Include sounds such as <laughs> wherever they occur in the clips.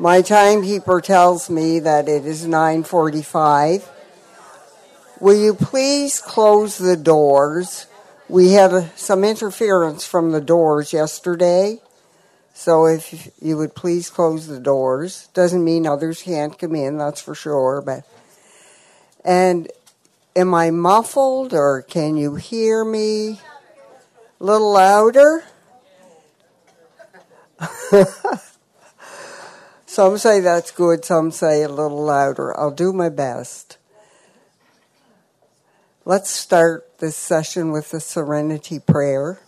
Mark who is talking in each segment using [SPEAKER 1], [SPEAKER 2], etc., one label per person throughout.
[SPEAKER 1] My timekeeper tells me that it is 9:45. Will you please close the doors? We had some interference from the doors yesterday. So if you would please close the doors. Doesn't mean others can't come in, that's for sure, but and am I muffled or can you hear me a little louder? <laughs> some say that's good, some say a little louder. I'll do my best. Let's start this session with the serenity prayer.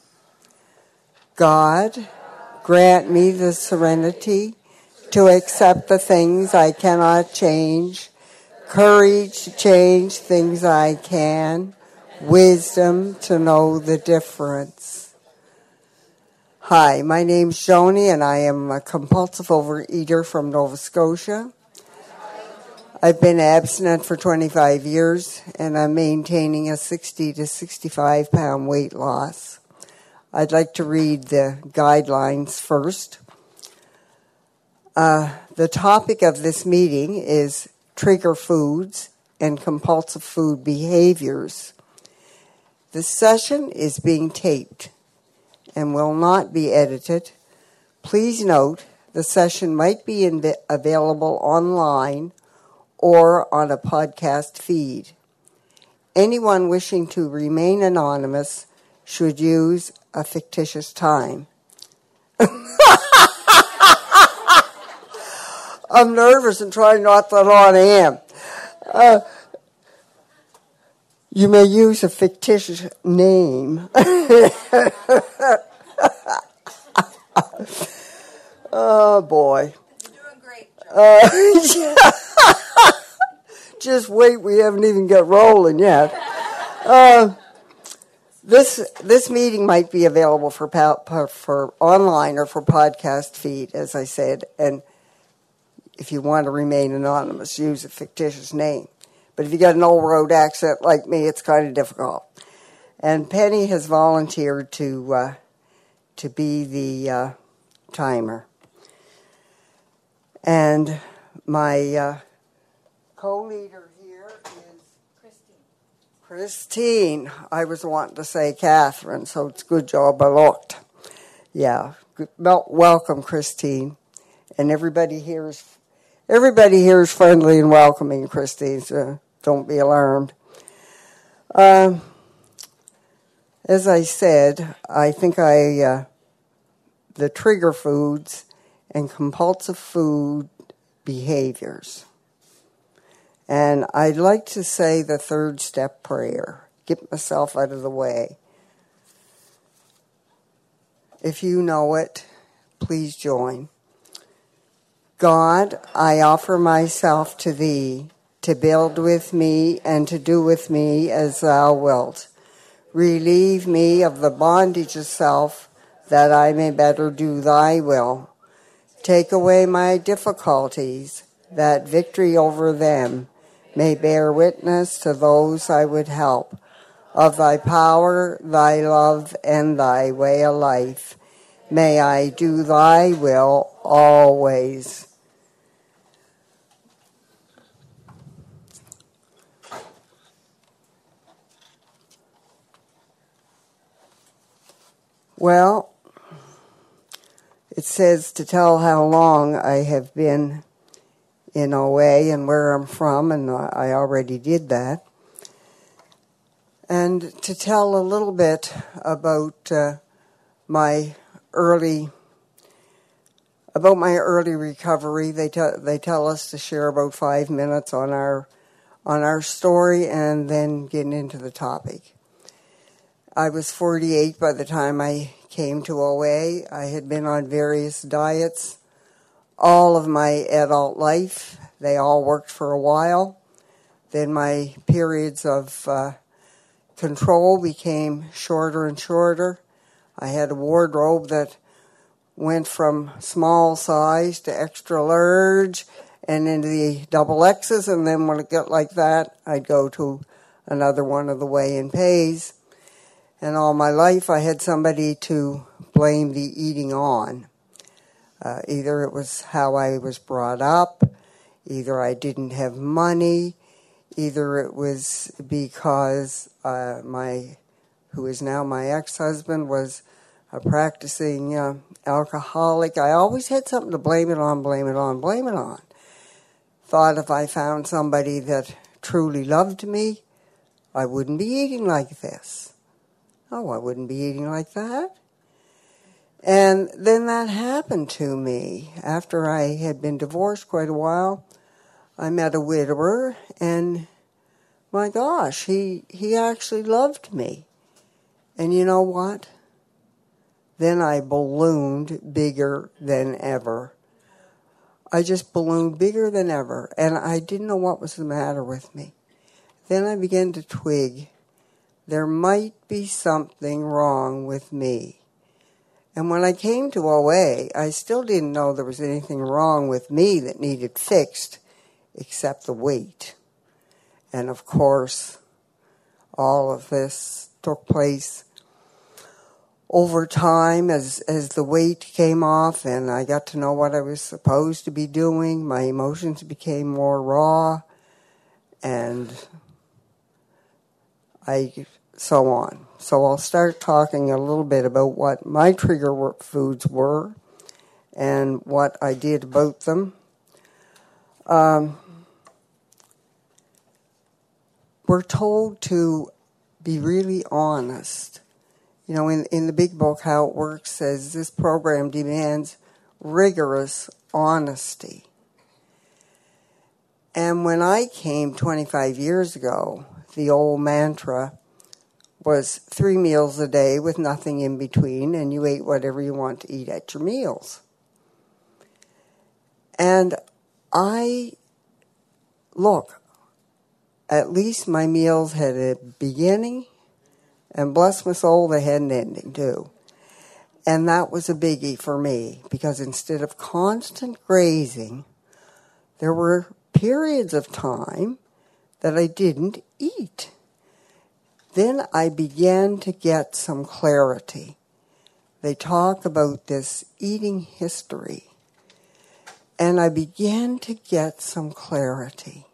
[SPEAKER 1] God, grant me the serenity to accept the things I cannot change, courage to change things I can, wisdom to know the difference. Hi, my name's Joni, and I am a compulsive overeater from Nova Scotia. I've been abstinent for 25 years, and I'm maintaining a 60 to 65 pound weight loss. I'd like to read the guidelines first. Uh, the topic of this meeting is trigger foods and compulsive food behaviors. The session is being taped and will not be edited. Please note the session might be in- available online or on a podcast feed. Anyone wishing to remain anonymous should use a fictitious time. <laughs> I'm nervous and trying not to on am. Uh, you may use a fictitious name. <laughs> oh boy.
[SPEAKER 2] You're doing great. Uh, <laughs>
[SPEAKER 1] just wait, we haven't even got rolling yet. Uh, this this meeting might be available for for online or for podcast feed, as I said, and if you want to remain anonymous, use a fictitious name. But if you got an old road accent like me, it's kind of difficult. And Penny has volunteered to uh, to be the uh, timer. And my uh, co-leader here is
[SPEAKER 2] Christine.
[SPEAKER 1] Christine. I was wanting to say Catherine, so it's good job I looked. Yeah, welcome, Christine. And everybody here is everybody here is friendly and welcoming, Christine, so don't be alarmed. Uh, as I said, I think I, uh, the trigger foods and compulsive food behaviors. And I'd like to say the third step prayer, get myself out of the way. If you know it, please join. God, I offer myself to thee to build with me and to do with me as thou wilt. Relieve me of the bondage of self that I may better do thy will. Take away my difficulties that victory over them may bear witness to those I would help of thy power, thy love, and thy way of life. May I do thy will always. Well, it says to tell how long I have been in OA and where I'm from, and I already did that. And to tell a little bit about uh, my early about my early recovery. They tell they tell us to share about five minutes on our on our story and then getting into the topic. I was 48 by the time I came to OA. I had been on various diets all of my adult life. They all worked for a while. Then my periods of uh, control became shorter and shorter. I had a wardrobe that went from small size to extra large and into the double X's, and then when it got like that, I'd go to another one of the weigh in pays. And all my life, I had somebody to blame the eating on. Uh, either it was how I was brought up, either I didn't have money, either it was because uh, my, who is now my ex-husband, was a practicing uh, alcoholic. I always had something to blame it on, blame it on, blame it on. Thought if I found somebody that truly loved me, I wouldn't be eating like this. Oh, I wouldn't be eating like that. And then that happened to me. After I had been divorced quite a while, I met a widower, and my gosh, he, he actually loved me. And you know what? Then I ballooned bigger than ever. I just ballooned bigger than ever, and I didn't know what was the matter with me. Then I began to twig there might be something wrong with me. And when I came to OA, I still didn't know there was anything wrong with me that needed fixed except the weight. And of course, all of this took place over time as, as the weight came off and I got to know what I was supposed to be doing. My emotions became more raw and I so on. So I'll start talking a little bit about what my trigger foods were and what I did about them. Um, we're told to be really honest. You know, in, in the big book, how it works says this program demands rigorous honesty. And when I came 25 years ago, the old mantra was three meals a day with nothing in between, and you ate whatever you want to eat at your meals. And I, look, at least my meals had a beginning, and bless my soul, they had an ending too. And that was a biggie for me because instead of constant grazing, there were periods of time that I didn't eat. Then I began to get some clarity. They talk about this eating history, and I began to get some clarity.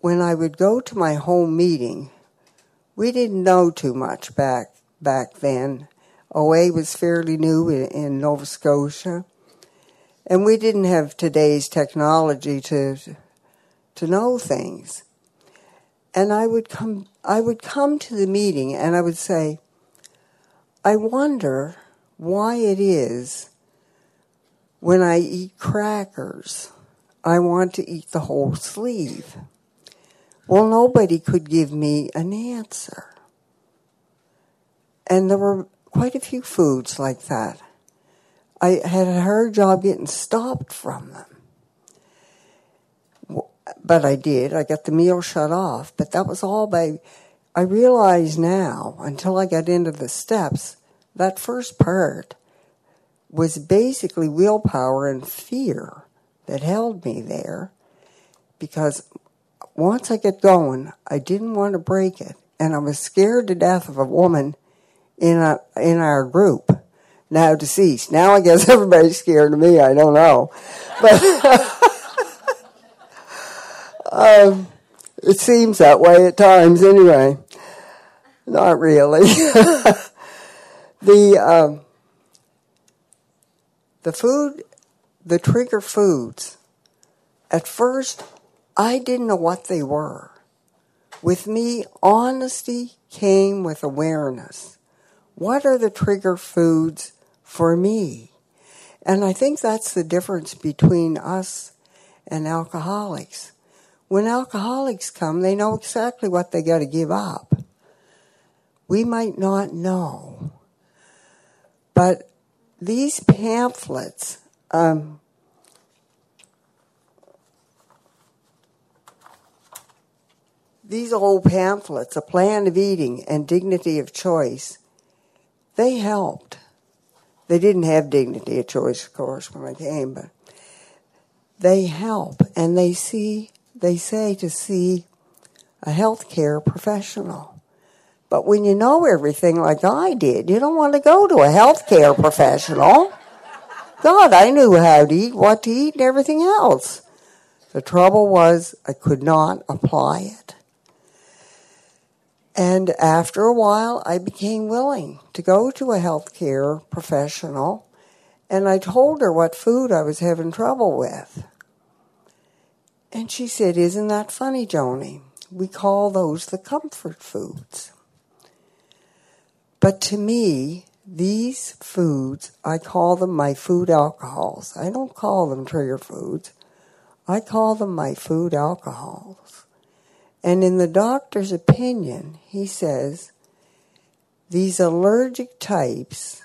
[SPEAKER 1] When I would go to my home meeting, we didn't know too much back back then. OA was fairly new in, in Nova Scotia, and we didn't have today's technology to to know things and I would come I would come to the meeting and I would say, I wonder why it is when I eat crackers, I want to eat the whole sleeve. Well, nobody could give me an answer. And there were quite a few foods like that. I had a hard job getting stopped from them but I did. I got the meal shut off, but that was all by. I realize now, until I got into the steps, that first part was basically willpower and fear that held me there because once I get going, I didn't want to break it. And I was scared to death of a woman in a, in our group, now deceased. Now I guess <laughs> everybody's scared of me. I don't know. But <laughs> Um, it seems that way at times, anyway. Not really. <laughs> the um, the food, the trigger foods. At first, I didn't know what they were. With me, honesty came with awareness. What are the trigger foods for me? And I think that's the difference between us and alcoholics. When alcoholics come, they know exactly what they got to give up. We might not know. But these pamphlets, um, these old pamphlets, A Plan of Eating and Dignity of Choice, they helped. They didn't have dignity of choice, of course, when I came, but they help and they see they say to see a healthcare professional But when you know everything like I did, you don't want to go to a healthcare professional. God, I knew how to eat, what to eat, and everything else. The trouble was I could not apply it. And after a while, I became willing to go to a healthcare professional, and I told her what food I was having trouble with. And she said, Isn't that funny, Joni? We call those the comfort foods. But to me, these foods, I call them my food alcohols. I don't call them trigger foods. I call them my food alcohols. And in the doctor's opinion, he says these allergic types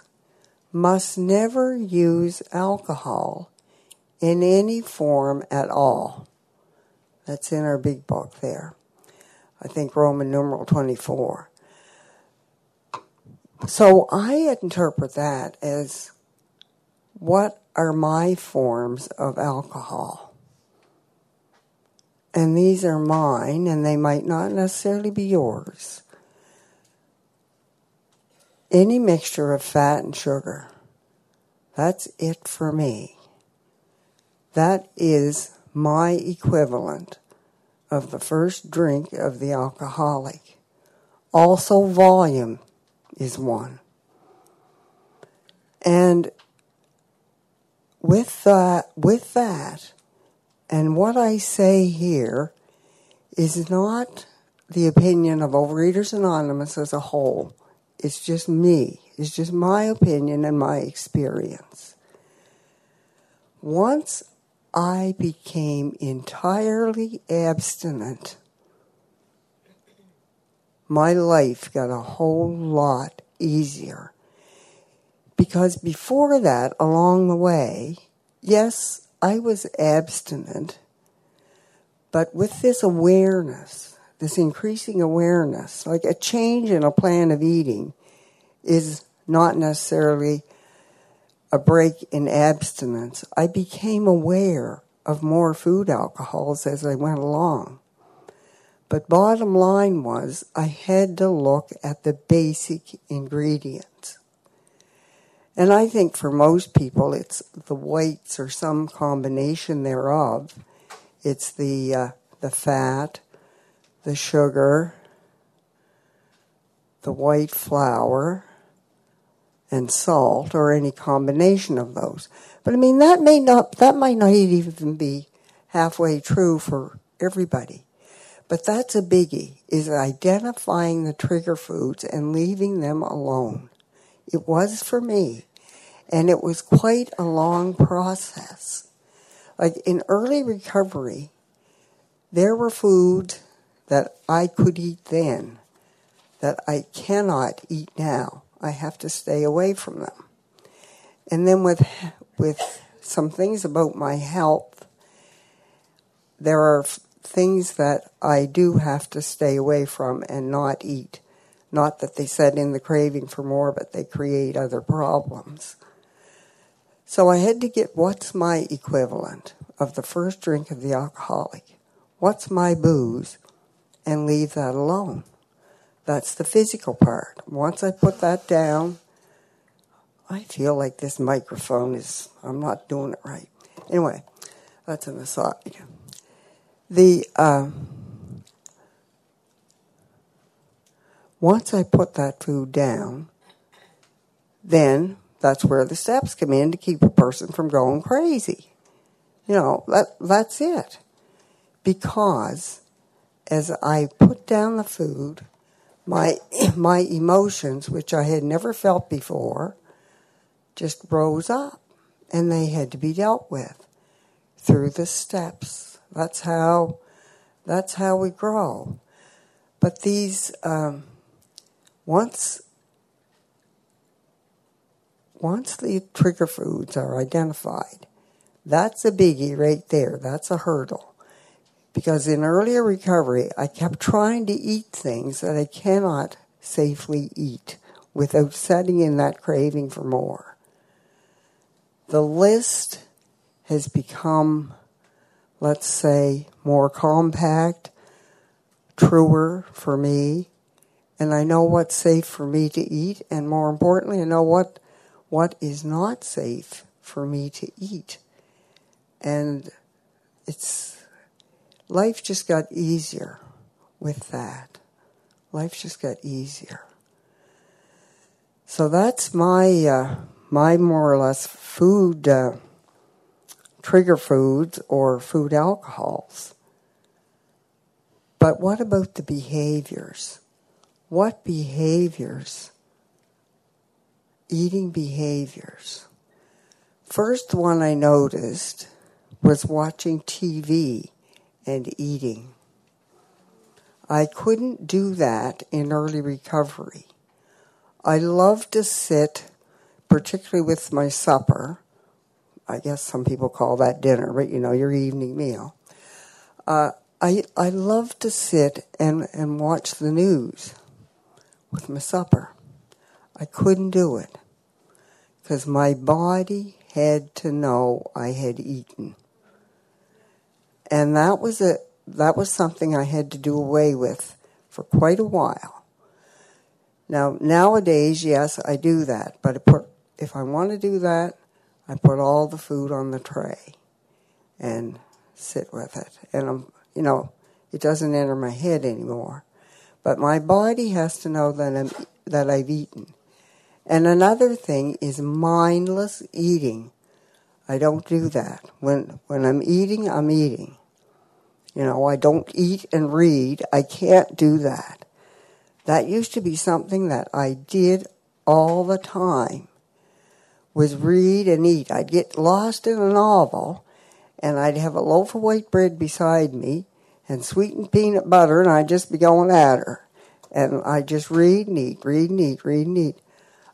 [SPEAKER 1] must never use alcohol in any form at all. That's in our big book there. I think Roman numeral 24. So I interpret that as what are my forms of alcohol? and these are mine, and they might not necessarily be yours. Any mixture of fat and sugar, that's it for me. That is my equivalent of the first drink of the alcoholic. Also, volume is one. And with that, with that, and what I say here is not the opinion of Overeaters Anonymous as a whole. It's just me. It's just my opinion and my experience. Once I became entirely abstinent, my life got a whole lot easier. Because before that, along the way, yes, I was abstinent, but with this awareness, this increasing awareness, like a change in a plan of eating is not necessarily a break in abstinence. I became aware of more food alcohols as I went along. But bottom line was, I had to look at the basic ingredients. And I think for most people, it's the whites or some combination thereof. It's the uh, the fat, the sugar, the white flour, and salt, or any combination of those. But I mean, that may not that might not even be halfway true for everybody. But that's a biggie: is identifying the trigger foods and leaving them alone. It was for me. And it was quite a long process. Like in early recovery, there were foods that I could eat then that I cannot eat now. I have to stay away from them. And then with with some things about my health, there are things that I do have to stay away from and not eat. Not that they set in the craving for more, but they create other problems. So I had to get what's my equivalent of the first drink of the alcoholic? What's my booze? And leave that alone. That's the physical part. Once I put that down, I feel like this microphone is, I'm not doing it right. Anyway, that's an aside. The, uh, once I put that food down, then that's where the steps come in to keep a person from going crazy. You know, that, that's it. Because as I put down the food, my, <clears throat> my emotions, which I had never felt before, just rose up and they had to be dealt with through the steps. That's how, that's how we grow. But these, um, once once the trigger foods are identified, that's a biggie right there. That's a hurdle. Because in earlier recovery, I kept trying to eat things that I cannot safely eat without setting in that craving for more. The list has become, let's say, more compact, truer for me, and I know what's safe for me to eat, and more importantly, I know what what is not safe for me to eat. And it's life just got easier with that. Life just got easier. So that's my uh, my more or less food uh, trigger foods or food alcohols. But what about the behaviors? What behaviors? Eating behaviors. First one I noticed was watching TV and eating. I couldn't do that in early recovery. I love to sit, particularly with my supper. I guess some people call that dinner, but you know, your evening meal. Uh, I I love to sit and, and watch the news with my supper. I couldn't do it because my body had to know I had eaten. And that was a that was something I had to do away with for quite a while. Now nowadays, yes, I do that, but put if I want to do that, I put all the food on the tray and sit with it. And I'm, you know, it doesn't enter my head anymore. But my body has to know that I'm that I've eaten. And another thing is mindless eating. I don't do that. When when I'm eating, I'm eating. You know, I don't eat and read. I can't do that. That used to be something that I did all the time. Was read and eat. I'd get lost in a novel and I'd have a loaf of white bread beside me and sweetened peanut butter and I'd just be going at her. And I just read and eat, read and eat, read and eat.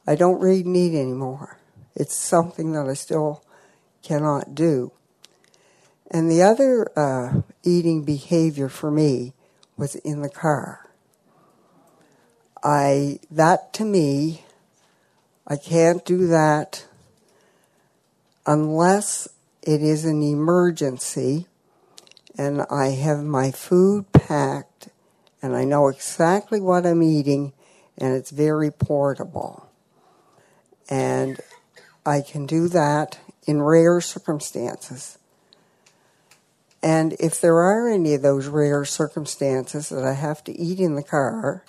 [SPEAKER 1] I don't read and eat anymore. It's something that I still cannot do. And the other uh, eating behavior for me was in the car. I that to me, I can't do that unless it is an emergency and I have my food packed and I know exactly what I'm eating and it's very portable. And I can do that in rare circumstances. And if there are any of those rare circumstances that I have to eat in the car,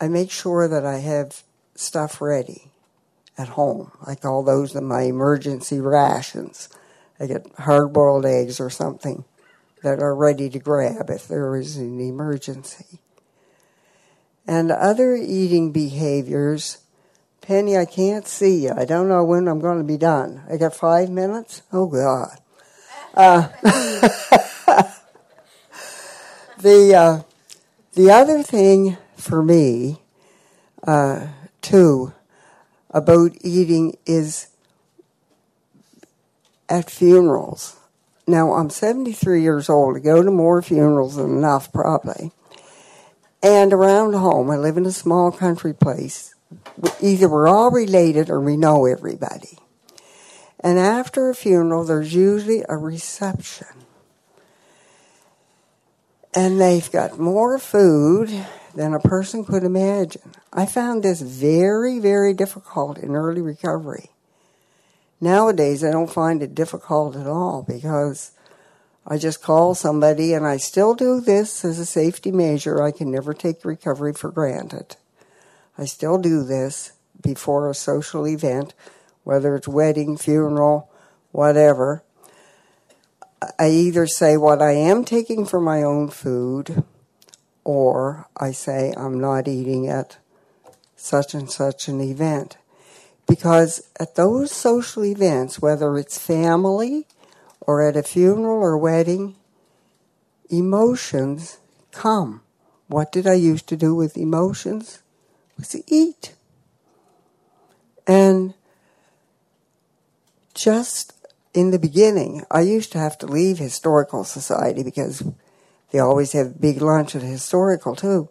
[SPEAKER 1] I make sure that I have stuff ready at home. I call those my emergency rations. I get hard boiled eggs or something that are ready to grab if there is an emergency. And other eating behaviors, Penny, I can't see you. I don't know when I'm going to be done. I got five minutes? Oh, God. Uh, <laughs> the, uh, the other thing for me, uh, too, about eating is at funerals. Now, I'm 73 years old. I go to more funerals than enough, probably. And around home, I live in a small country place. Either we're all related or we know everybody. And after a funeral, there's usually a reception. And they've got more food than a person could imagine. I found this very, very difficult in early recovery. Nowadays, I don't find it difficult at all because I just call somebody, and I still do this as a safety measure. I can never take recovery for granted. I still do this before a social event, whether it's wedding, funeral, whatever. I either say what I am taking for my own food, or I say I'm not eating at such and such an event. Because at those social events, whether it's family or at a funeral or wedding, emotions come. What did I used to do with emotions? Was to eat. And just in the beginning, I used to have to leave Historical Society because they always have big lunch at Historical too.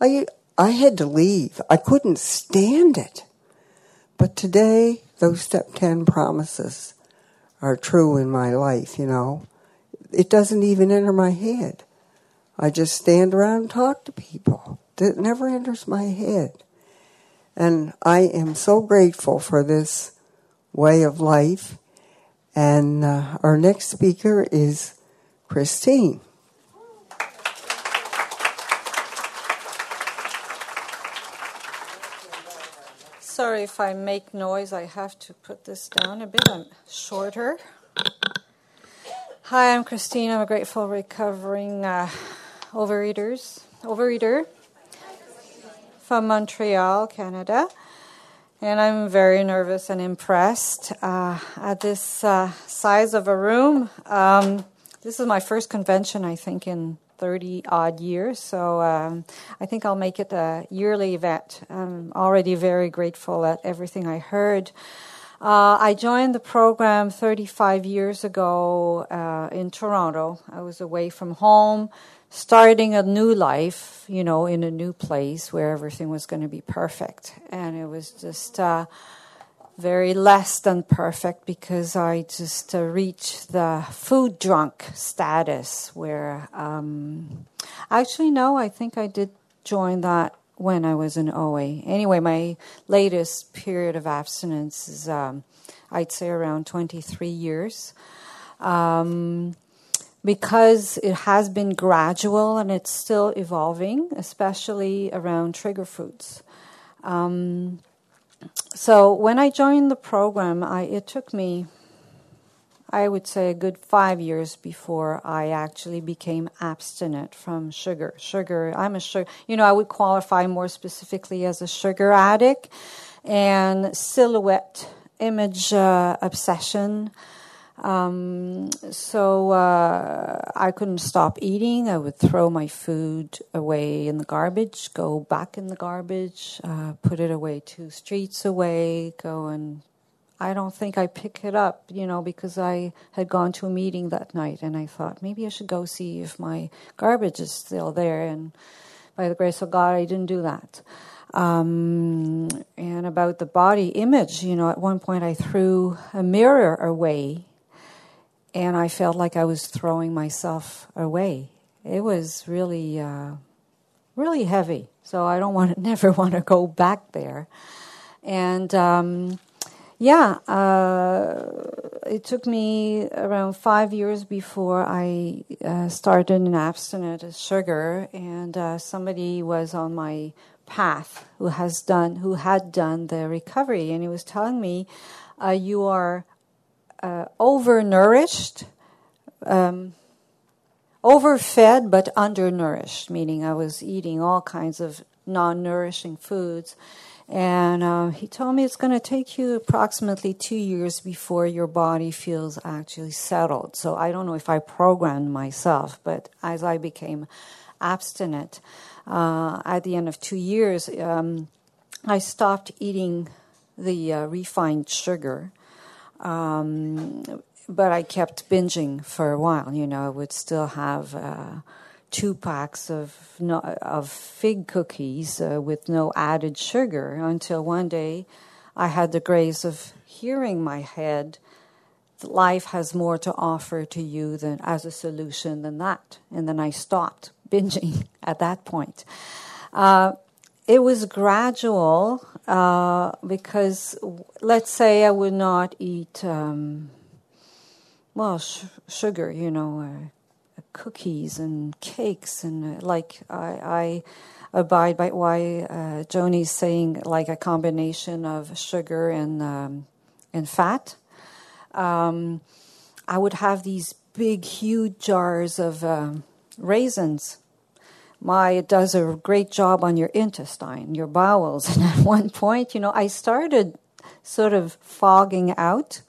[SPEAKER 1] I I had to leave. I couldn't stand it. But today, those step 10 promises are true in my life, you know. It doesn't even enter my head. I just stand around and talk to people. It never enters my head. And I am so grateful for this way of life. And uh, our next speaker is Christine.
[SPEAKER 3] Sorry if I make noise, I have to put this down a bit. I'm shorter. Hi, I'm Christine. I'm a grateful recovering uh, overeaters, overeater from Montreal, Canada. And I'm very nervous and impressed uh, at this uh, size of a room. Um, this is my first convention, I think, in 30 odd years. So um, I think I'll make it a yearly event. I'm already very grateful at everything I heard. Uh, I joined the program 35 years ago uh, in Toronto. I was away from home, starting a new life, you know, in a new place where everything was going to be perfect. And it was just. Uh, very less than perfect because I just uh, reached the food drunk status where um, actually no, I think I did join that when I was in OA. Anyway, my latest period of abstinence is um, I'd say around 23 years. Um, because it has been gradual and it's still evolving, especially around trigger foods. Um, so when I joined the program, I, it took me, I would say, a good five years before I actually became abstinent from sugar. Sugar, I'm a sugar, you know, I would qualify more specifically as a sugar addict and silhouette image uh, obsession. Um, so uh, I couldn't stop eating. I would throw my food away in the garbage, go back in the garbage, uh, put it away two streets away, go and I don't think I pick it up, you know, because I had gone to a meeting that night and I thought maybe I should go see if my garbage is still there. And by the grace of God, I didn't do that. Um, and about the body image, you know, at one point I threw a mirror away and I felt like I was throwing myself away. It was really, uh, really heavy. So I don't want to, <laughs> never want to go back there. And um, yeah, uh, it took me around five years before I uh, started an abstinence of sugar, and uh, somebody was on my path who has done, who had done the recovery, and he was telling me, uh, "You are uh, overnourished, um, overfed but undernourished, meaning I was eating all kinds of non nourishing foods. And uh, he told me it's going to take you approximately two years before your body feels actually settled. So I don't know if I programmed myself, but as I became abstinent, uh, at the end of two years, um, I stopped eating the uh, refined sugar um, but I kept binging for a while. You know, I would still have uh, two packs of no, of fig cookies uh, with no added sugar until one day I had the grace of hearing my head. Life has more to offer to you than as a solution than that, and then I stopped binging <laughs> at that point. Uh, it was gradual uh, because, let's say, I would not eat, um, well, sh- sugar, you know, uh, cookies and cakes, and uh, like I, I, abide by why uh, Joni's saying like a combination of sugar and um, and fat. Um, I would have these big, huge jars of um, raisins my it does a great job on your intestine, your bowels. <laughs> And at one point, you know, I started sort of fogging out.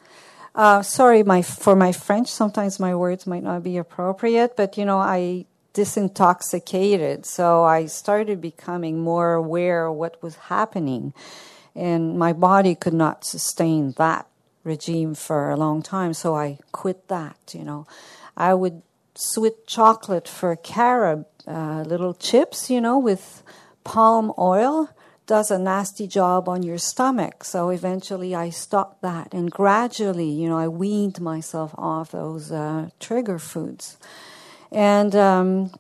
[SPEAKER 3] Uh, sorry, my for my French. Sometimes my words might not be appropriate, but you know, I disintoxicated. So I started becoming more aware of what was happening, and my body could not sustain that regime for a long time. So I quit that. You know, I would switch chocolate for carob uh, little chips, you know, with palm oil does a nasty job on your stomach. So eventually I stopped that. And gradually, you know, I weaned myself off those uh, trigger foods. And um,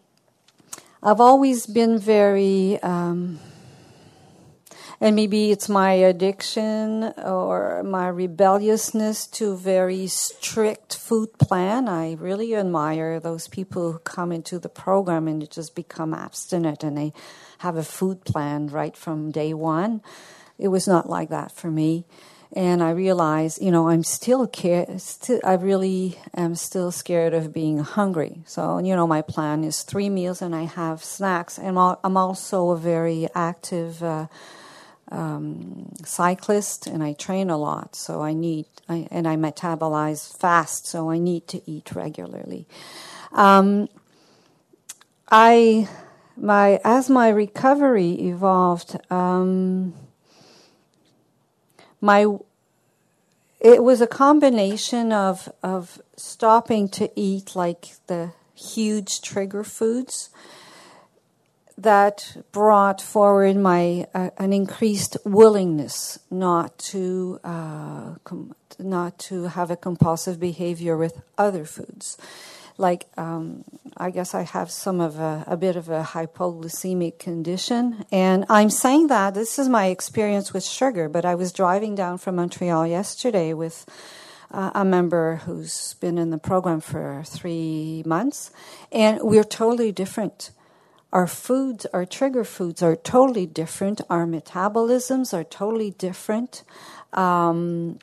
[SPEAKER 3] I've always been very, um, and maybe it's my addiction or my rebelliousness to very strict food plan. I really admire those people who come into the program and just become abstinent and they have a food plan right from day one. It was not like that for me and I realize, you know, I'm still care. I really am still scared of being hungry. So, you know, my plan is three meals, and I have snacks. And I'm also a very active uh, um, cyclist, and I train a lot. So I need, I, and I metabolize fast. So I need to eat regularly. Um, I, my as my recovery evolved. Um, my it was a combination of of stopping to eat like the huge trigger foods that brought forward my uh, an increased willingness not to uh, com- not to have a compulsive behavior with other foods like um, I guess I have some of a, a, bit of a hypoglycemic condition, and I'm saying that this is my experience with sugar. But I was driving down from Montreal yesterday with uh, a member who's been in the program for three months, and we're totally different. Our foods, our trigger foods, are totally different. Our metabolisms are totally different. Um,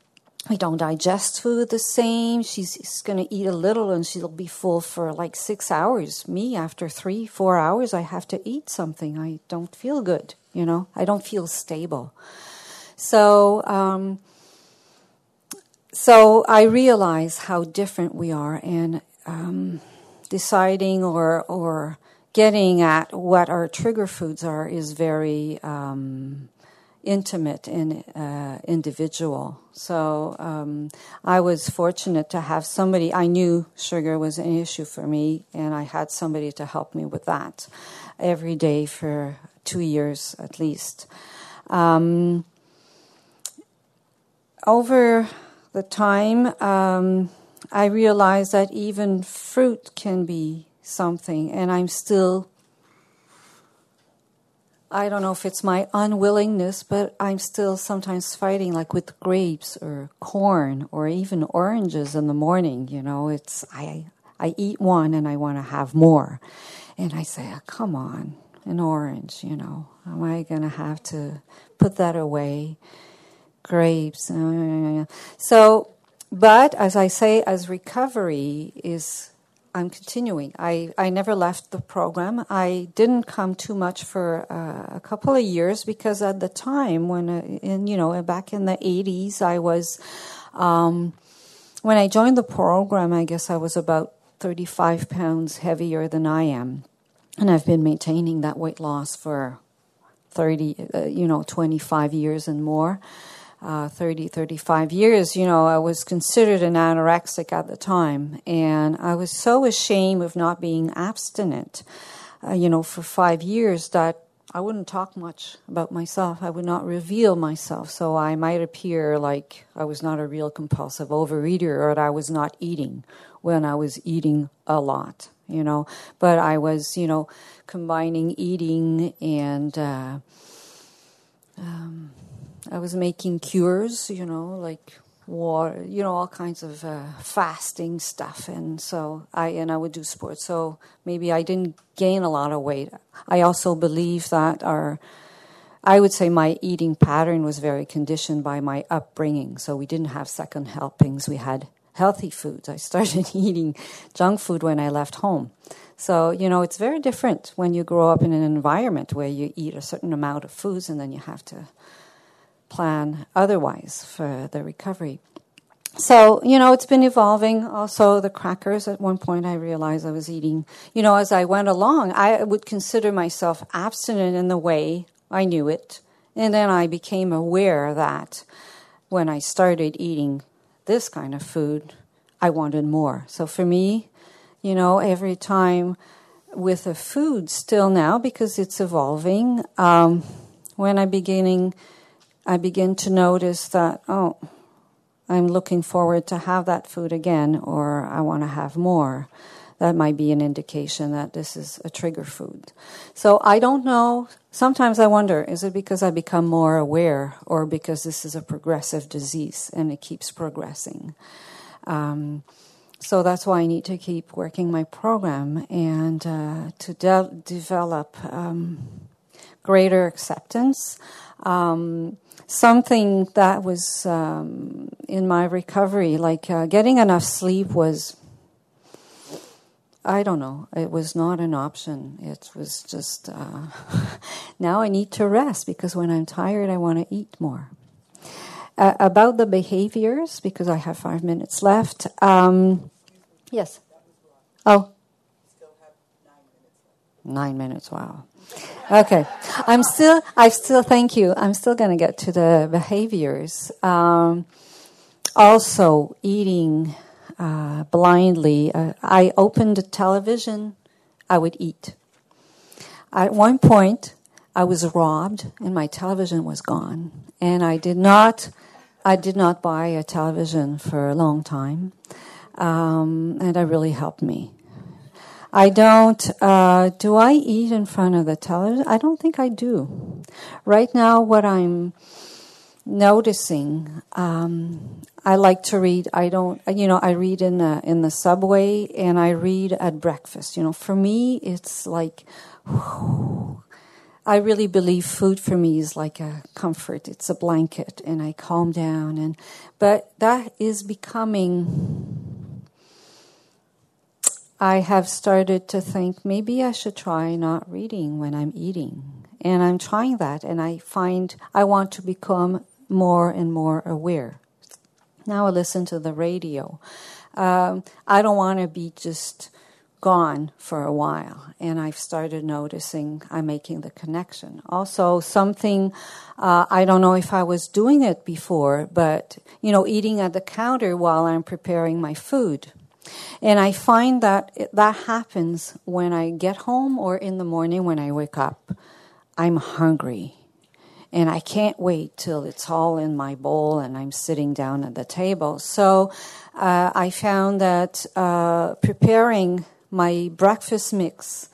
[SPEAKER 3] we don't digest food the same. She's going to eat a little and she'll be full for like six hours. Me, after three, four hours, I have to eat something. I don't feel good, you know, I don't feel stable. So, um, so I realize how different we are, and um, deciding or or getting at what our trigger foods are is very um, intimate and uh, individual. So um, I was fortunate to have somebody. I knew sugar was an issue for me, and I had somebody to help me with that every day for two years at least. Um, over the time, um, I realized that even fruit can be something, and I'm still I don't know if it's my unwillingness, but I'm still sometimes fighting, like with grapes or corn or even oranges in the morning. You know, it's I I eat one and I want to have more, and I say, oh, "Come on, an orange." You know, am I going to have to put that away? Grapes. Uh, so, but as I say, as recovery is I'm continuing. I, I never left the program. I didn't come too much for uh, a couple of years because at the time when, uh, in you know, back in the 80s, I was, um, when I joined the program, I guess I was about 35 pounds heavier than I am. And I've been maintaining that weight loss for 30, uh, you know, 25 years and more uh, 30, 35 years, you know, I was considered an anorexic at the time. And I was so ashamed of not being abstinent, uh, you know, for five years that I wouldn't talk much about myself. I would not reveal myself. So I might appear like I was not a real compulsive overeater or that I was not eating when I was eating a lot, you know. But I was, you know, combining eating and. Uh, um, I was making cures, you know, like water, you know, all kinds of uh, fasting stuff, and so I and I would do sports. So maybe I didn't gain a lot of weight. I also believe that our I would say my eating pattern was very conditioned by my upbringing. So we didn't have second helpings. We had healthy foods. I started <laughs> eating junk food when I left home. So, you know, it's very different when you grow up in an environment where you eat a certain amount of foods and then you have to plan otherwise for the recovery. So, you know, it's been evolving. Also, the crackers, at one point, I realized I was eating, you know, as I went along, I would consider myself abstinent in the way I knew it. And then I became aware that when I started eating this kind of food, I wanted more. So for me, you know, every time with a food, still now, because it's evolving, um, when I'm beginning I begin to notice that, oh, I'm looking forward to have that food again, or I want to have more. that might be an indication that this is a trigger food. So I don't know. Sometimes I wonder is it because I become more aware or because this is a progressive disease and it keeps progressing? Um, so that's why I need to keep working my program and uh, to de- develop um, greater acceptance. Um, something that was um, in my recovery, like uh, getting enough sleep, was I don't know. It was not an option. It was just uh, <laughs> now I need to rest because when I'm tired, I want to eat more. Uh, about the behaviors, because I have five minutes left. Um, yes. Oh. Nine minutes. Wow. Okay. I'm still. I still. Thank you. I'm still going to get to the behaviors. Um, also, eating uh, blindly. Uh, I opened the television, I would eat. At one point, I was robbed, and my television was gone, and I did not. I did not buy a television for a long time, um, and that really helped me. I don't. Uh, do I eat in front of the television? I don't think I do. Right now, what I'm noticing, um, I like to read. I don't, you know, I read in the in the subway and I read at breakfast. You know, for me, it's like, I really believe food for me is like a comfort. It's a blanket, and I calm down. And but that is becoming. I have started to think maybe I should try not reading when I'm eating. And I'm trying that, and I find I want to become more and more aware. Now I listen to the radio. Um, I don't want to be just gone for a while. And I've started noticing I'm making the connection. Also, something, uh, I don't know if I was doing it before, but, you know, eating at the counter while I'm preparing my food. And I find that that happens when I get home or in the morning when I wake up. I'm hungry and I can't wait till it's all in my bowl and I'm sitting down at the table. So uh, I found that uh, preparing my breakfast mix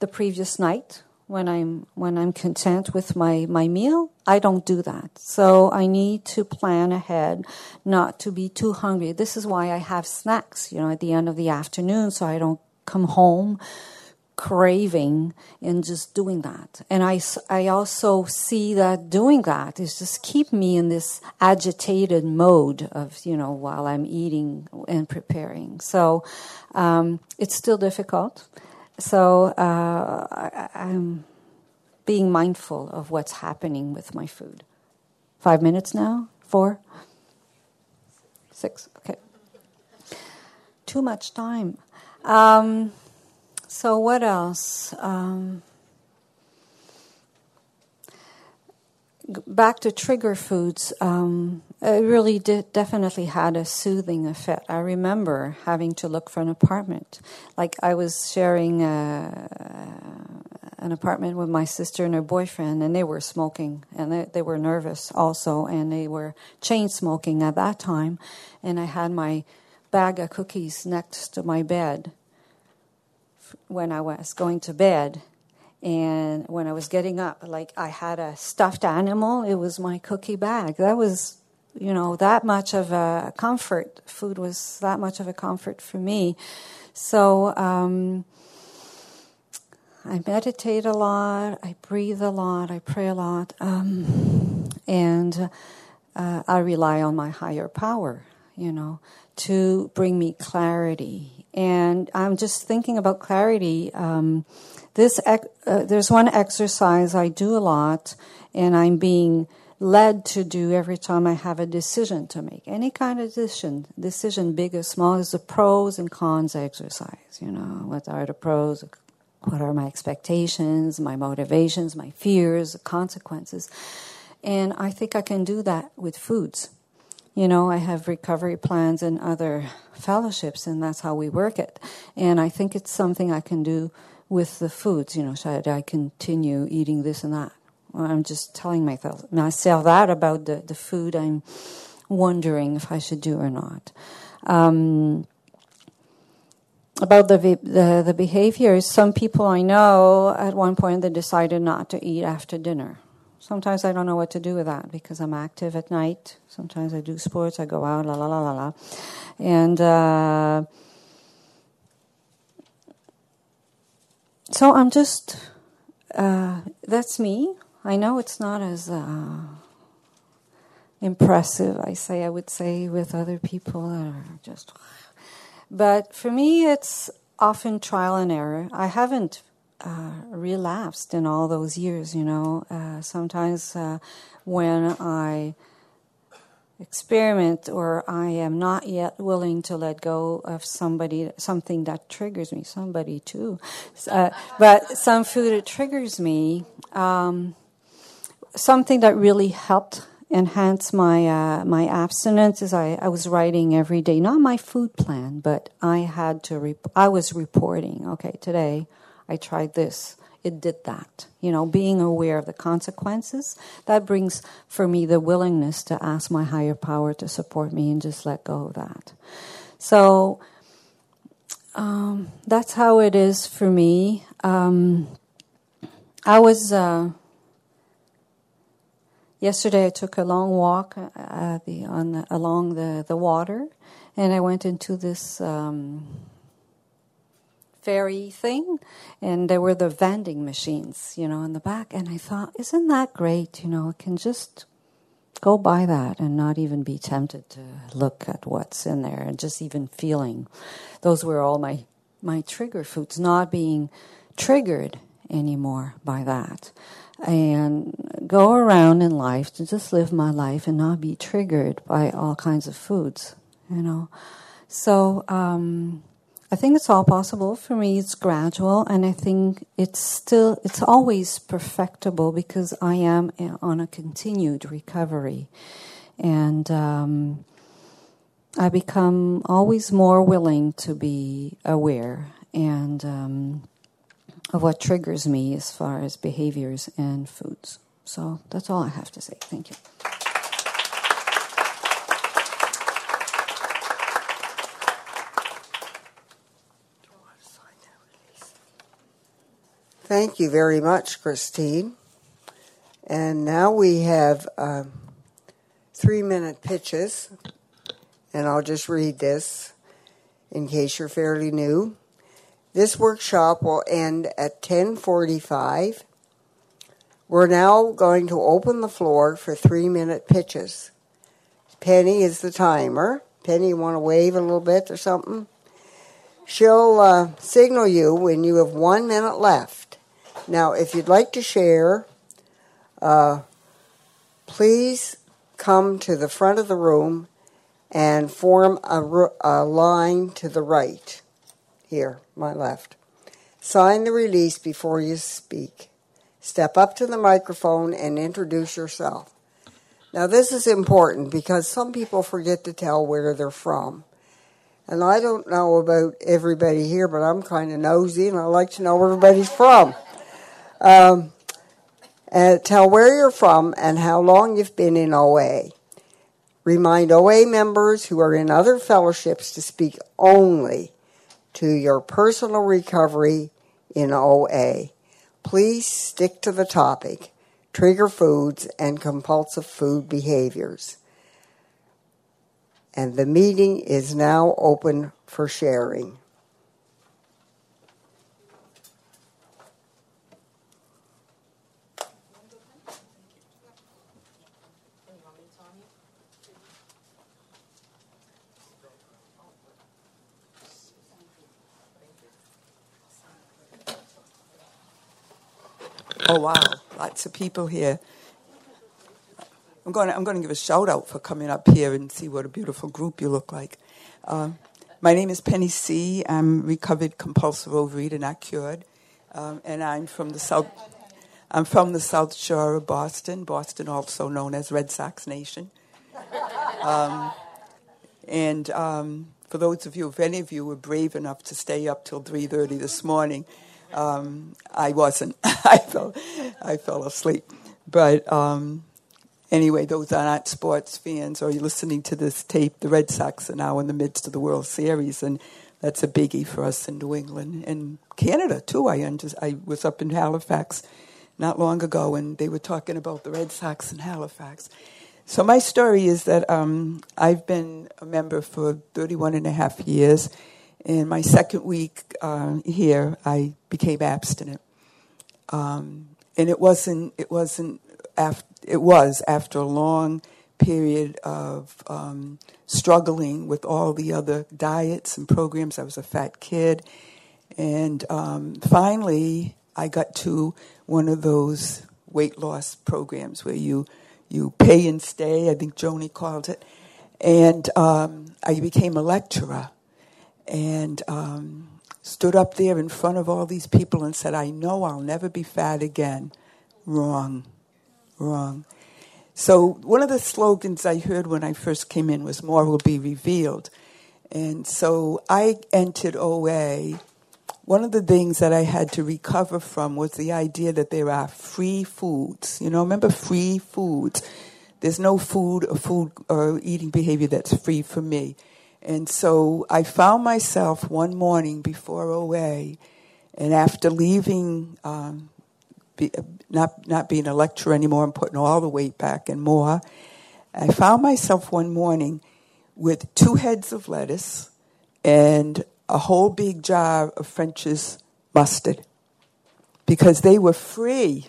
[SPEAKER 3] the previous night when I'm when I'm content with my, my meal, I don't do that. So I need to plan ahead not to be too hungry. This is why I have snacks, you know, at the end of the afternoon so I don't come home craving and just doing that. And I, I also see that doing that is just keep me in this agitated mode of, you know, while I'm eating and preparing. So um, it's still difficult. So uh, I, I'm being mindful of what's happening with my food. Five minutes now? Four? Six? Okay. Too much time. Um, so, what else? Um, back to trigger foods, um, it really did definitely had a soothing effect. I remember having to look for an apartment. Like I was sharing a, uh, an apartment with my sister and her boyfriend, and they were smoking, and they, they were nervous also, and they were chain smoking at that time. And I had my bag of cookies next to my bed when I was going to bed. And when I was getting up, like I had a stuffed animal, it was my cookie bag. That was, you know, that much of a comfort. Food was that much of a comfort for me. So um, I meditate a lot, I breathe a lot, I pray a lot, um, and uh, I rely on my higher power, you know, to bring me clarity and I'm just thinking about clarity. Um, this uh, there's one exercise I do a lot, and I'm being led to do every time I have a decision to make. Any kind of decision, decision big or small, is a pros and cons exercise. You know, what are the pros? What are my expectations, my motivations, my fears, consequences? And I think I can do that with foods you know, I have recovery plans and other fellowships, and that's how we work it. And I think it's something I can do with the foods. You know, should I continue eating this and that? I'm just telling myself, myself that about the, the food I'm wondering if I should do or not. Um, about the, the the behaviors. Some people I know at one point they decided not to eat after dinner. Sometimes I don't know what to do with that because I'm active at night. Sometimes I do sports. I go out, la la la la la, and. Uh, so I'm just, uh, that's me. I know it's not as uh, impressive, I say, I would say, with other people that are just. But for me, it's often trial and error. I haven't uh, relapsed in all those years, you know. Uh, sometimes uh, when I experiment or I am not yet willing to let go of somebody, something that triggers me, somebody too, uh, but some food that triggers me, um, something that really helped enhance my uh, my abstinence is I, I was writing every day, not my food plan, but I had to, rep- I was reporting, okay, today I tried this it did that. You know, being aware of the consequences, that brings for me the willingness to ask my higher power to support me and just let go of that. So um, that's how it is for me. Um, I was. Uh, yesterday, I took a long walk uh, the, on the, along the, the water, and I went into this um, ferry thing, and there were the vending machines, you know, in the back. And I thought, isn't that great? You know, I can just go by that and not even be tempted to look at what's in there, and just even feeling. Those were all my my trigger foods, not being triggered anymore by that. And go around in life to just live my life and not be triggered by all kinds of foods, you know. So, um, I think it's all possible. For me, it's gradual, and I think it's still, it's always perfectible because I am on a continued recovery. And um, I become always more willing to be aware and um, of what triggers me as far as behaviors and foods. So that's all I have to say. Thank you.
[SPEAKER 1] Thank you very much, Christine. And now we have um, three minute pitches, and I'll just read this in case you're fairly new. This workshop will end at 10:45. We're now going to open the floor for three minute pitches. Penny is the timer. Penny, you want to wave a little bit or something? She'll uh, signal you when you have one minute left. Now, if you'd like to share, uh, please come to the front of the room and form a, a line to the right. Here, my left. Sign the release before you speak. Step up to the microphone and introduce yourself. Now, this is important because some people forget to tell where they're from. And I don't know about everybody here, but I'm kind of nosy and I like to know where everybody's from. Um, uh, tell where you're from and how long you've been in OA. Remind OA members who are in other fellowships to speak only to your personal recovery in OA. Please stick to the topic trigger foods and compulsive food behaviors. And the meeting is now open for sharing.
[SPEAKER 4] Oh wow, lots of people here. I'm going. To, I'm going to give a shout out for coming up here and see what a beautiful group you look like. Uh, my name is Penny C. I'm recovered compulsive overeater, not cured, um, and I'm from the south. I'm from the South Shore of Boston. Boston, also known as Red Sox Nation. Um, and um, for those of you, if any of you were brave enough to stay up till 3:30 this morning, um, I wasn't. <laughs> I fell, I fell asleep. But um, anyway, those are not sports fans or you're listening to this tape. The Red Sox are now in the midst of the World Series, and that's a biggie for us in New England and Canada too. I under, I was up in Halifax not long ago, and they were talking about the Red Sox in Halifax. So my story is that um, I've been a member for 31 and a half years. In my second week uh, here, I became abstinent, um, and it wasn't. It wasn't. After, it was after a long period of um, struggling with all the other diets and programs. I was a fat kid. And um, finally, I got to one of those weight loss programs where you, you pay and stay, I think Joni called it. And um, I became a lecturer and um, stood up there in front of all these people and said, I know I'll never be fat again. Wrong. Wrong. So, one of the slogans I heard when I first came in was More will be revealed. And so I entered OA. One of the things that I had to recover from was the idea that there are free foods. You know, remember free foods? There's no food or food or eating behavior that's free for me. And so I found myself one morning before OA, and after leaving um, be, not not being a lecturer anymore and putting all the weight back and more. I found myself one morning with two heads of lettuce and a whole big jar of French's mustard because they were free.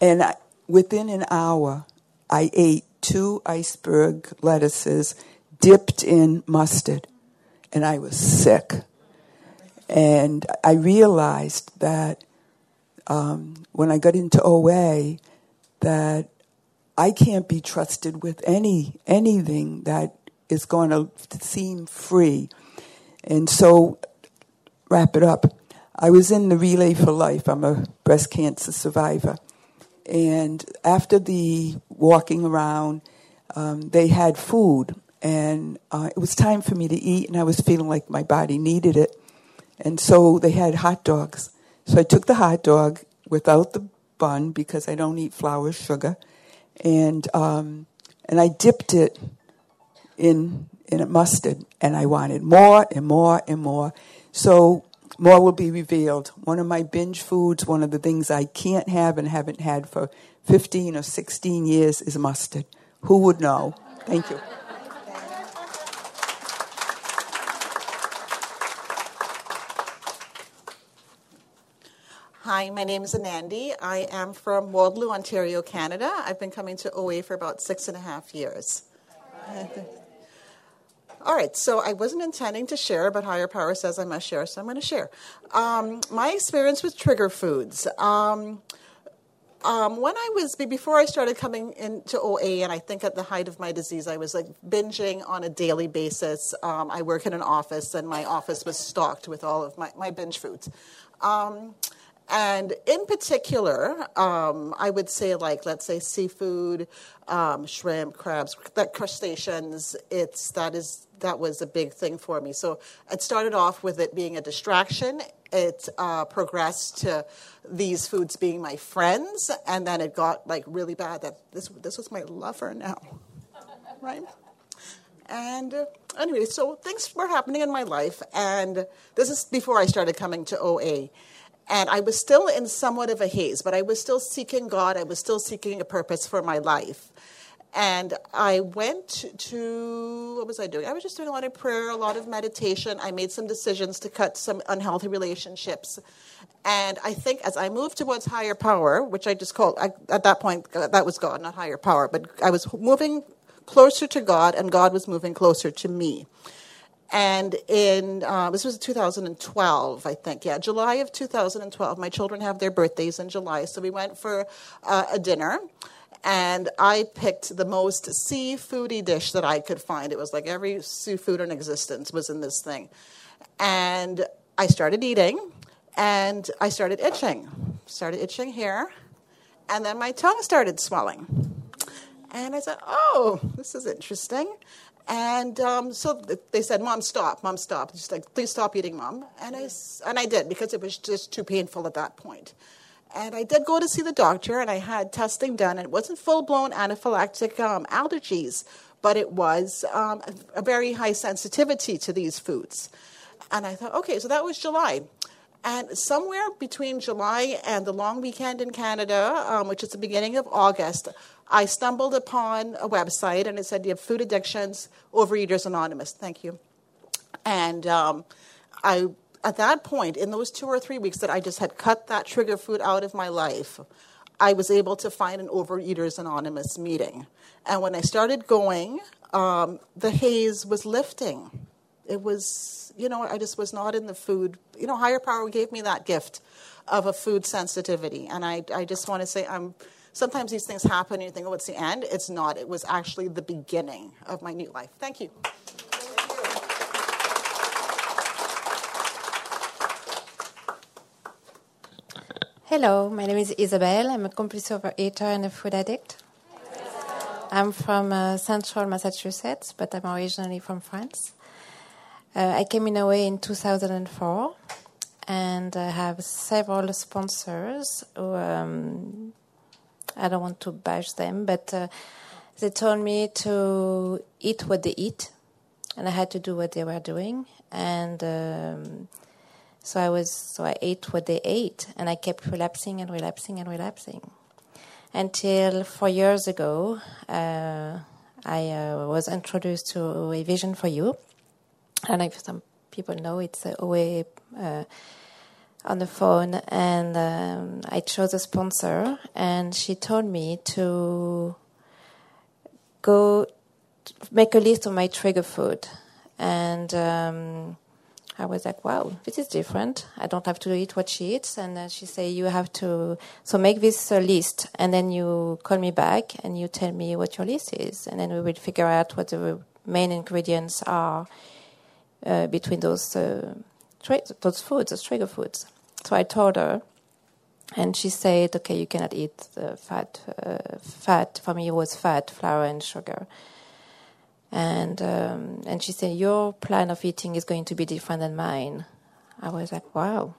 [SPEAKER 4] And I, within an hour, I ate two iceberg lettuces dipped in mustard, and I was sick. And I realized that um, when I got into OA that I can't be trusted with any anything that is going to seem free. And so, wrap it up. I was in the Relay for Life. I'm a breast cancer survivor. And after the walking around, um, they had food. And uh, it was time for me to eat, and I was feeling like my body needed it. And so they had hot dogs. So I took the hot dog without the bun because I don't eat flour, sugar, and um, and I dipped it in in mustard, and I wanted more and more and more. So more will be revealed. One of my binge foods, one of the things I can't have and haven't had for 15 or 16 years is mustard. Who would know? Thank you.
[SPEAKER 2] Hi, my name is Anandi. I am from Waterloo, Ontario, Canada. I've been coming to OA for about six and a half years. <laughs> All right, so I wasn't intending to share, but higher power says I must share, so I'm going to share. Um, my experience with trigger foods. Um, um, when I was before I started coming into OA, and I think at the height of my disease, I was like binging on a daily basis. Um, I work in an office, and my office was stocked with all of my, my binge foods. And in particular, um, I would say, like, let's say seafood, um, shrimp, crabs, that crustaceans. It's that is that was a big thing for me. So it started off with it being a distraction. It uh, progressed to these foods being my friends, and then it got like really bad that this this was my lover now, <laughs> right? And uh, anyway, so things were happening in my life, and this is before I started coming to OA. And I was still in somewhat of a haze, but I was still seeking God. I was still seeking a purpose for my life. And I went to, what was I doing? I was just doing a lot of prayer, a lot of meditation. I made some decisions to cut some unhealthy relationships. And I think as I moved towards higher power, which I just called, I, at that point, uh, that was God, not higher power, but I was moving closer to God, and God was moving closer to me. And in uh, this was 2012, I think. Yeah, July of 2012. My children have their birthdays in July, so we went for uh, a dinner. And I picked the most seafoody dish that I could find. It was like every seafood in existence was in this thing. And I started eating, and I started itching. Started itching here, and then my tongue started swelling. And I said, "Oh, this is interesting." And um, so they said, "Mom, stop! Mom, stop! Just like, please stop eating, Mom." And I and I did because it was just too painful at that point. And I did go to see the doctor, and I had testing done, and it wasn't full blown anaphylactic um, allergies, but it was um, a, a very high sensitivity to these foods. And I thought, okay, so that was July. And somewhere between July and the long weekend in Canada, um, which is the beginning of August, I stumbled upon a website and it said you have food addictions, Overeaters Anonymous. Thank you. And um, I, at that point, in those two or three weeks that I just had cut that trigger food out of my life, I was able to find an Overeaters Anonymous meeting. And when I started going, um, the haze was lifting. It was, you know, I just was not in the food. You know, higher power gave me that gift of a food sensitivity. And I, I just want to say I'm sometimes these things happen and you think, oh, it's the end. It's not. It was actually the beginning of my new life. Thank you.
[SPEAKER 5] Hello, my name is Isabel. I'm a compulsive overeater and a food addict. I'm from uh, central Massachusetts, but I'm originally from France. Uh, I came in OA in 2004 and I have several sponsors who um, I don't want to bash them, but uh, they told me to eat what they eat, and I had to do what they were doing. And um, so I was, so I ate what they ate, and I kept relapsing and relapsing and relapsing until four years ago. Uh, I uh, was introduced to a Vision for You. Know if some people know it's a OA on the phone, and um, I chose a sponsor, and she told me to go make a list of my trigger food, and um, I was like, "Wow, this is different. I don't have to eat what she eats." And uh, she said, "You have to so make this uh, list, and then you call me back and you tell me what your list is, and then we will figure out what the main ingredients are uh, between those." Tra- those foods, those trigger foods. So I told her, and she said, "Okay, you cannot eat the fat. Uh, fat for me it was fat, flour, and sugar." And um, and she said, "Your plan of eating is going to be different than mine." I was like, "Wow."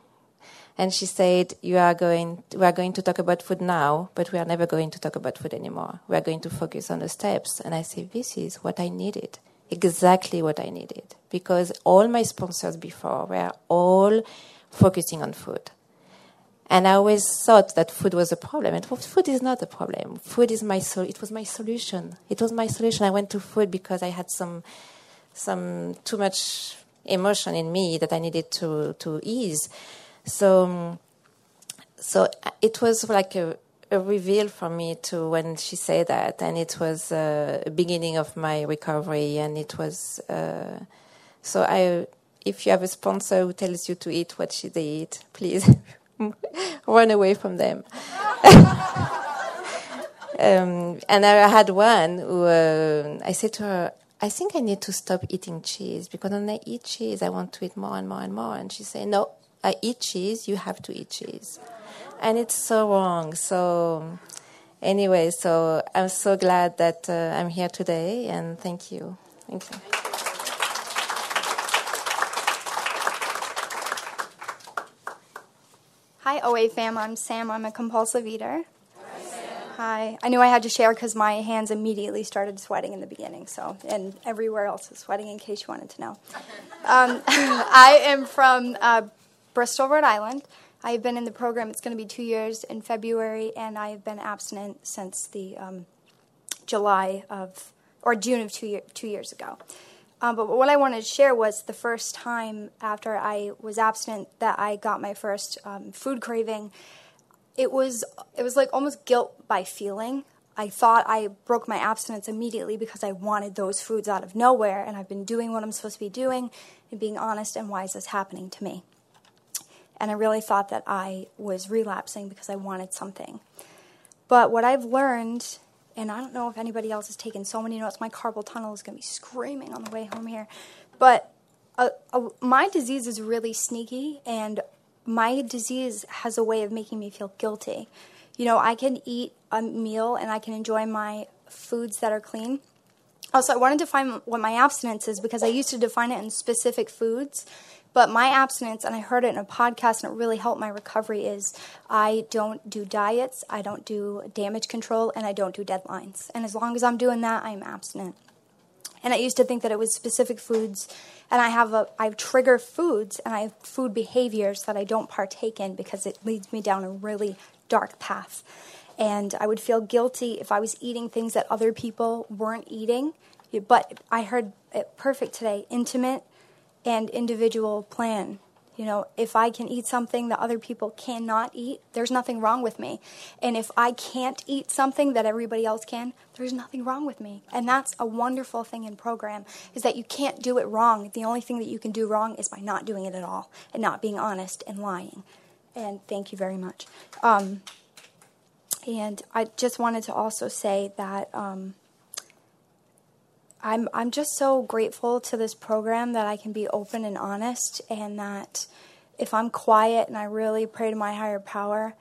[SPEAKER 5] And she said, "You are going. We are going to talk about food now, but we are never going to talk about food anymore. We are going to focus on the steps." And I said, "This is what I needed." Exactly what I needed because all my sponsors before were all focusing on food. And I always thought that food was a problem. And food is not a problem. Food is my so it was my solution. It was my solution. I went to food because I had some some too much emotion in me that I needed to to ease. So so uh, it was like a, a reveal for me to when she said that, and it was uh, a beginning of my recovery, and it was uh, so I if you have a sponsor who tells you to eat what they eat, please <laughs> run away from them. <laughs> um, and I had one who uh, I said to her, I think I need to stop eating cheese because when I eat cheese, I want to eat more and more and more. And she said, No, I eat cheese, you have to eat cheese. And it's so wrong. So, anyway, so I'm so glad that uh, I'm here today, and thank you. Thank you.
[SPEAKER 6] Hi, OA fam. I'm Sam. I'm a compulsive eater. Hi. I knew I had to share because my hands immediately started sweating in the beginning, so and everywhere else is sweating. In case you wanted to know, um, <laughs> I am from uh, Bristol, Rhode Island. I've been in the program. It's going to be two years in February, and I have been abstinent since the um, July of or June of two year, two years ago. Um, but what I wanted to share was the first time after I was abstinent that I got my first um, food craving. It was it was like almost guilt by feeling. I thought I broke my abstinence immediately because I wanted those foods out of nowhere, and I've been doing what I'm supposed to be doing and being honest. And why is this happening to me? And I really thought that I was relapsing because I wanted something. But what I've learned and I don't know if anybody else has taken so many notes. My carpal tunnel is going to be screaming on the way home here. But uh, uh, my disease is really sneaky, and my disease has a way of making me feel guilty. You know, I can eat a meal and I can enjoy my foods that are clean. Also, I wanted to define what my abstinence is because I used to define it in specific foods. But my abstinence, and I heard it in a podcast and it really helped my recovery, is I don't do diets, I don't do damage control, and I don't do deadlines. And as long as I'm doing that, I'm abstinent. And I used to think that it was specific foods, and I have a I trigger foods and I have food behaviors that I don't partake in because it leads me down a really dark path. And I would feel guilty if I was eating things that other people weren't eating. But I heard it perfect today intimate and individual plan. You know, if I can eat something that other people cannot eat, there's nothing wrong with me. And if I can't eat something that everybody else can, there's nothing wrong with me. And that's a wonderful thing in program is that you can't do it wrong. The only thing that you can do wrong is by not doing it at all and not being honest and lying. And thank you very much. Um, and I just wanted to also say that um, I'm I'm just so grateful to this program that I can be open and honest, and that if I'm quiet and I really pray to my higher power,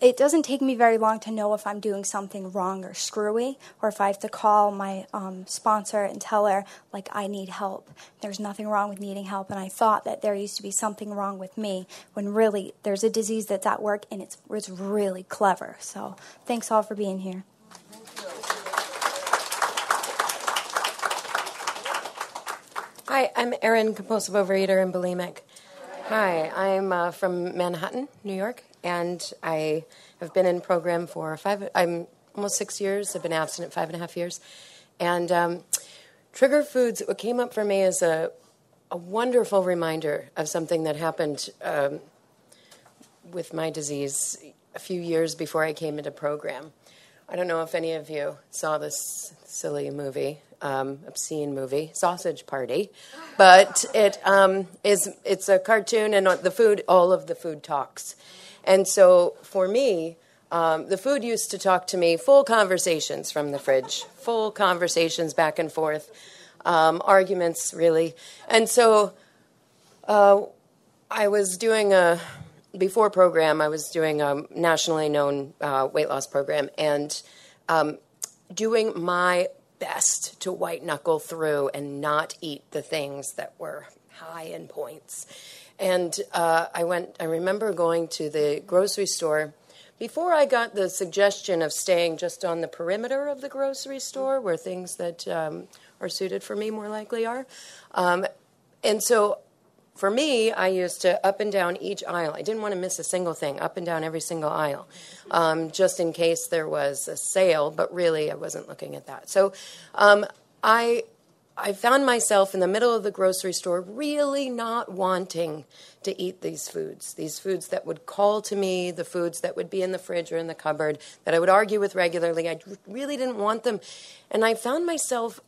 [SPEAKER 6] it doesn't take me very long to know if I'm doing something wrong or screwy, or if I have to call my um, sponsor and tell her like I need help. There's nothing wrong with needing help, and I thought that there used to be something wrong with me when really there's a disease that's at work, and it's it's really clever. So thanks all for being here.
[SPEAKER 7] Hi, I'm Erin, compulsive overeater and bulimic. Hi, I'm uh, from Manhattan, New York, and I have been in program for five. I'm almost six years. I've been abstinent five and a half years, and um, trigger foods. What came up for me is a a wonderful reminder of something that happened um, with my disease a few years before I came into program. I don't know if any of you saw this silly movie, um, obscene movie, Sausage Party, but it um, is it's a cartoon and the food, all of the food talks, and so for me. Um, the food used to talk to me, full conversations from the fridge, full conversations back and forth, um, arguments really. And so uh, I was doing a before program, I was doing a nationally known uh, weight loss program and um, doing my best to white knuckle through and not eat the things that were high in points. And uh, I went. I remember going to the grocery store before I got the suggestion of staying just on the perimeter of the grocery store, where things that um, are suited for me more likely are. Um, and so for me, I used to up and down each aisle. I didn't want to miss a single thing, up and down every single aisle, um, just in case there was a sale. But really, I wasn't looking at that. So um, I I found myself in the middle of the grocery store, really not wanting to eat these foods. These foods that would call to me, the foods that would be in the fridge or in the cupboard that I would argue with regularly. I really didn't want them, and I found myself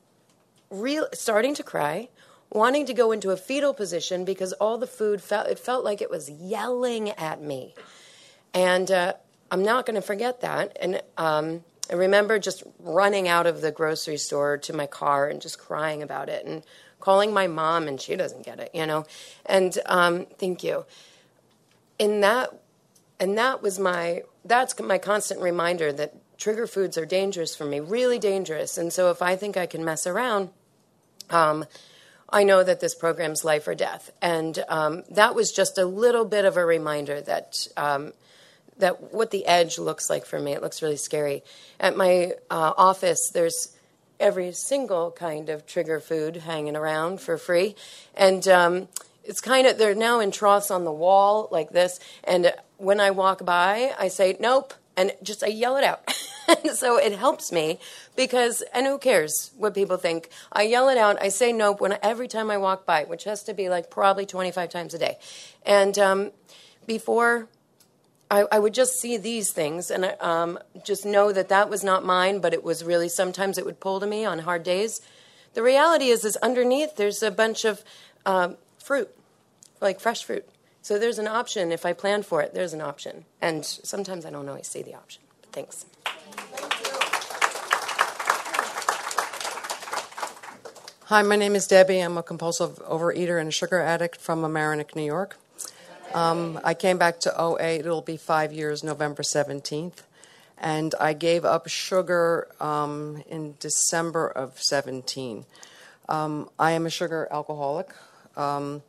[SPEAKER 7] real starting to cry wanting to go into a fetal position because all the food felt it felt like it was yelling at me. And uh, i'm not going to forget that. And um, i remember just running out of the grocery store to my car and just crying about it and calling my mom and she doesn't get it you know? And um, thank you. And that and that was my that's my constant reminder that trigger foods are dangerous for me really dangerous. And so if i think i can mess around um, I know that this program's life or death. And um, that was just a little bit of a reminder that. Um, that what the edge looks like for me. It looks really scary. At my uh, office, there's every single kind of trigger food hanging around for free, and um, it's kind of they're now in troughs on the wall like this. And when I walk by, I say nope, and just I yell it out. <laughs> so it helps me because, and who cares what people think? I yell it out. I say nope when every time I walk by, which has to be like probably 25 times a day. And um, before I, I, would just see these things and um, just know that that was not mine, but it was really sometimes it would pull to me on hard days. The reality is, is underneath there's a bunch of um, fruit, like fresh fruit. So there's an option. If I plan for it, there's an option. And sometimes I don't always see the option. But thanks.
[SPEAKER 8] Hi, my name is Debbie. I'm a compulsive overeater and a sugar addict from Mamaroneck, New York. Um, I came back to OA. It'll be five years, November 17th. And I gave up sugar um, in December of 17. Um, I am a sugar alcoholic. Um,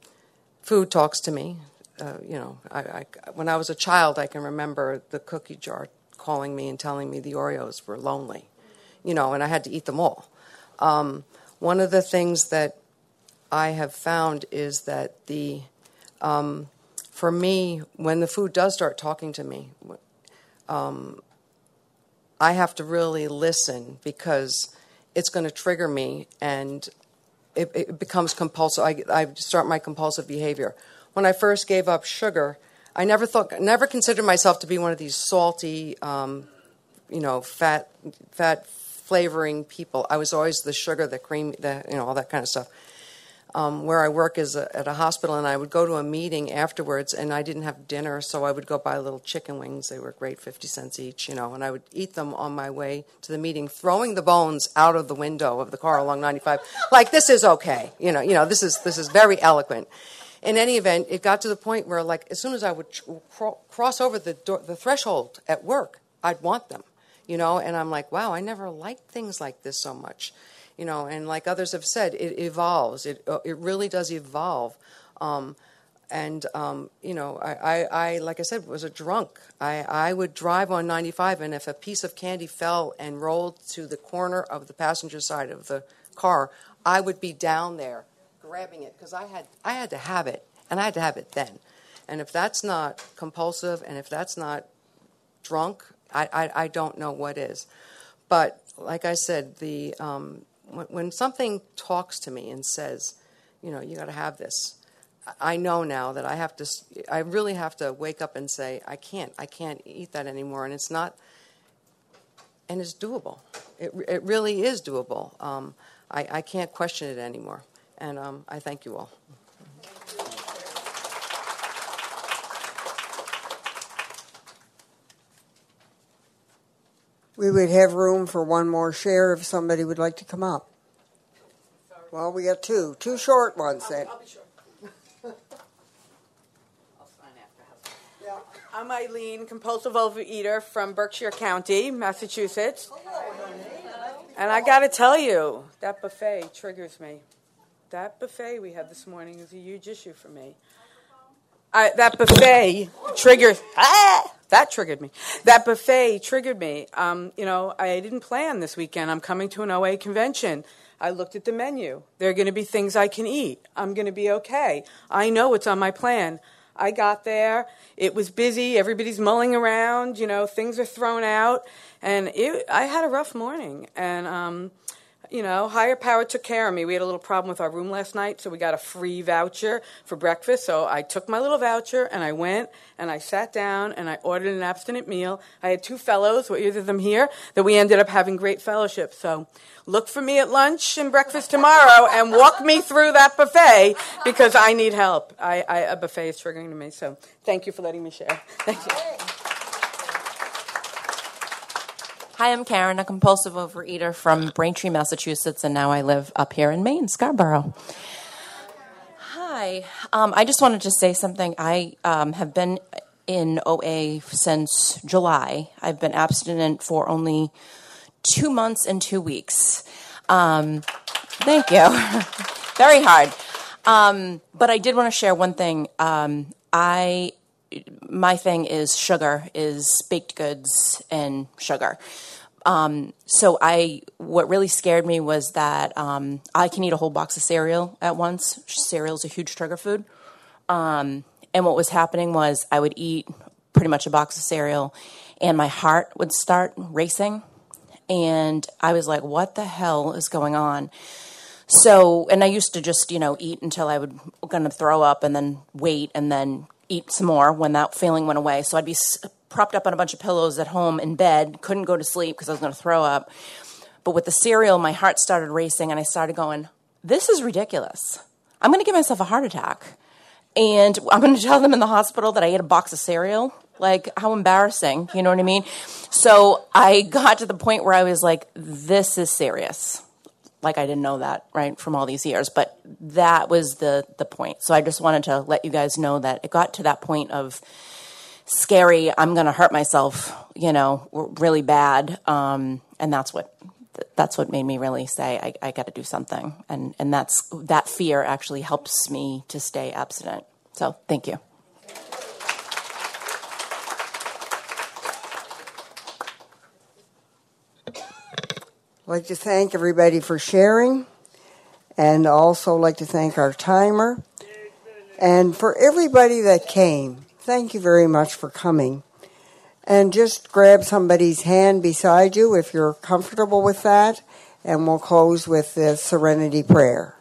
[SPEAKER 8] food talks to me. Uh, you know, I, I, when I was a child, I can remember the cookie jar calling me and telling me the Oreos were lonely. You know, and I had to eat them all. Um, one of the things that I have found is that the, um, for me, when the food does start talking to me, um, I have to really listen because it's going to trigger me and it, it becomes compulsive. I, I start my compulsive behavior. When I first gave up sugar, I never thought, never considered myself to be one of these salty, um, you know, fat, fat flavoring people. I was always the sugar, the cream, the you know, all that kind of stuff um, where I work is a, at a hospital, and I would go to a meeting afterwards, and I didn't have dinner, so I would go buy little chicken wings. They were great, fifty cents each, you know, and I would eat them on my way to the meeting, throwing the bones out of the window of the car along ninety five, like this is okay, you know, you know, this is this is very eloquent. In any event, it got to the point where, like, as soon as I would cross over the door, the threshold at work, I'd want them, you know, and I'm like, wow, I never liked things like this so much you know, and like others have said, it evolves. It uh, it really does evolve. Um, and um, you know, I, I, I, like I said, was a drunk. I, I would drive on 95, and if a piece of candy fell and rolled to the corner of the passenger side of the car, I would be down there grabbing it because I had I had to have it, and I had to have it then. And if that's not compulsive, and if that's not drunk, I, I, I don't know what is. But like I said, the um, when, when something talks to me and says, you know, you got to have this, I know now that I have to, I really have to wake up and say, I can't, I can't eat that anymore. And it's not, and it's doable. It, it really is doable. Um, I, I can't question it anymore. And um, I thank you all.
[SPEAKER 1] We would have room for one more share if somebody would like to come up. Well, we got two, two short ones then.
[SPEAKER 9] I'll be sure. <laughs> I'm Eileen, compulsive overeater from Berkshire County, Massachusetts. And I got to tell you, that buffet triggers me. That buffet we had this morning is a huge issue for me. I, that buffet triggers. Ah, that triggered me. That buffet triggered me. Um, you know, I didn't plan this weekend. I'm coming to an OA convention. I looked at the menu. There are going to be things I can eat. I'm going to be okay. I know what's on my plan. I got there. It was busy. Everybody's mulling around. You know, things are thrown out, and it, I had a rough morning. And um, you know, higher power took care of me. We had a little problem with our room last night, so we got a free voucher for breakfast. So I took my little voucher and I went and I sat down and I ordered an abstinent meal. I had two fellows, well, either of them here, that we ended up having great fellowship. So look for me at lunch and breakfast tomorrow and walk me through that buffet because I need help. I, I, a buffet is triggering to me. So thank you for letting me share. Thank you.
[SPEAKER 10] Hi, I'm Karen, a compulsive overeater from Braintree, Massachusetts, and now I live up here in Maine, Scarborough. Hi, um, I just wanted to say something. I um, have been in OA since July. I've been abstinent for only two months and two weeks. Um, thank you. <laughs> Very hard. Um, but I did want to share one thing. Um, I my thing is sugar, is baked goods and sugar. Um, so I, what really scared me was that um, I can eat a whole box of cereal at once. Cereal is a huge trigger food. Um, and what was happening was I would eat pretty much a box of cereal, and my heart would start racing, and I was like, "What the hell is going on?" So, and I used to just you know eat until I would gonna throw up, and then wait, and then eat some more when that feeling went away. So I'd be propped up on a bunch of pillows at home in bed, couldn't go to sleep because I was going to throw up. But with the cereal, my heart started racing and I started going, This is ridiculous. I'm going to give myself a heart attack. And I'm going <laughs> to tell them in the hospital that I ate a box of cereal. Like, how embarrassing. You know what I mean? So I got to the point where I was like, This is serious like I didn't know that right from all these years, but that was the the point. So I just wanted to let you guys know that it got to that point of scary. I'm going to hurt myself, you know, really bad, um, and that's what that's what made me really say I, I got to do something, and and that's that fear actually helps me to stay abstinent. So thank you.
[SPEAKER 1] I'd like to thank everybody for sharing. And also like to thank our timer. And for everybody that came, thank you very much for coming. And just grab somebody's hand beside you if you're comfortable with that. And we'll close with the serenity prayer.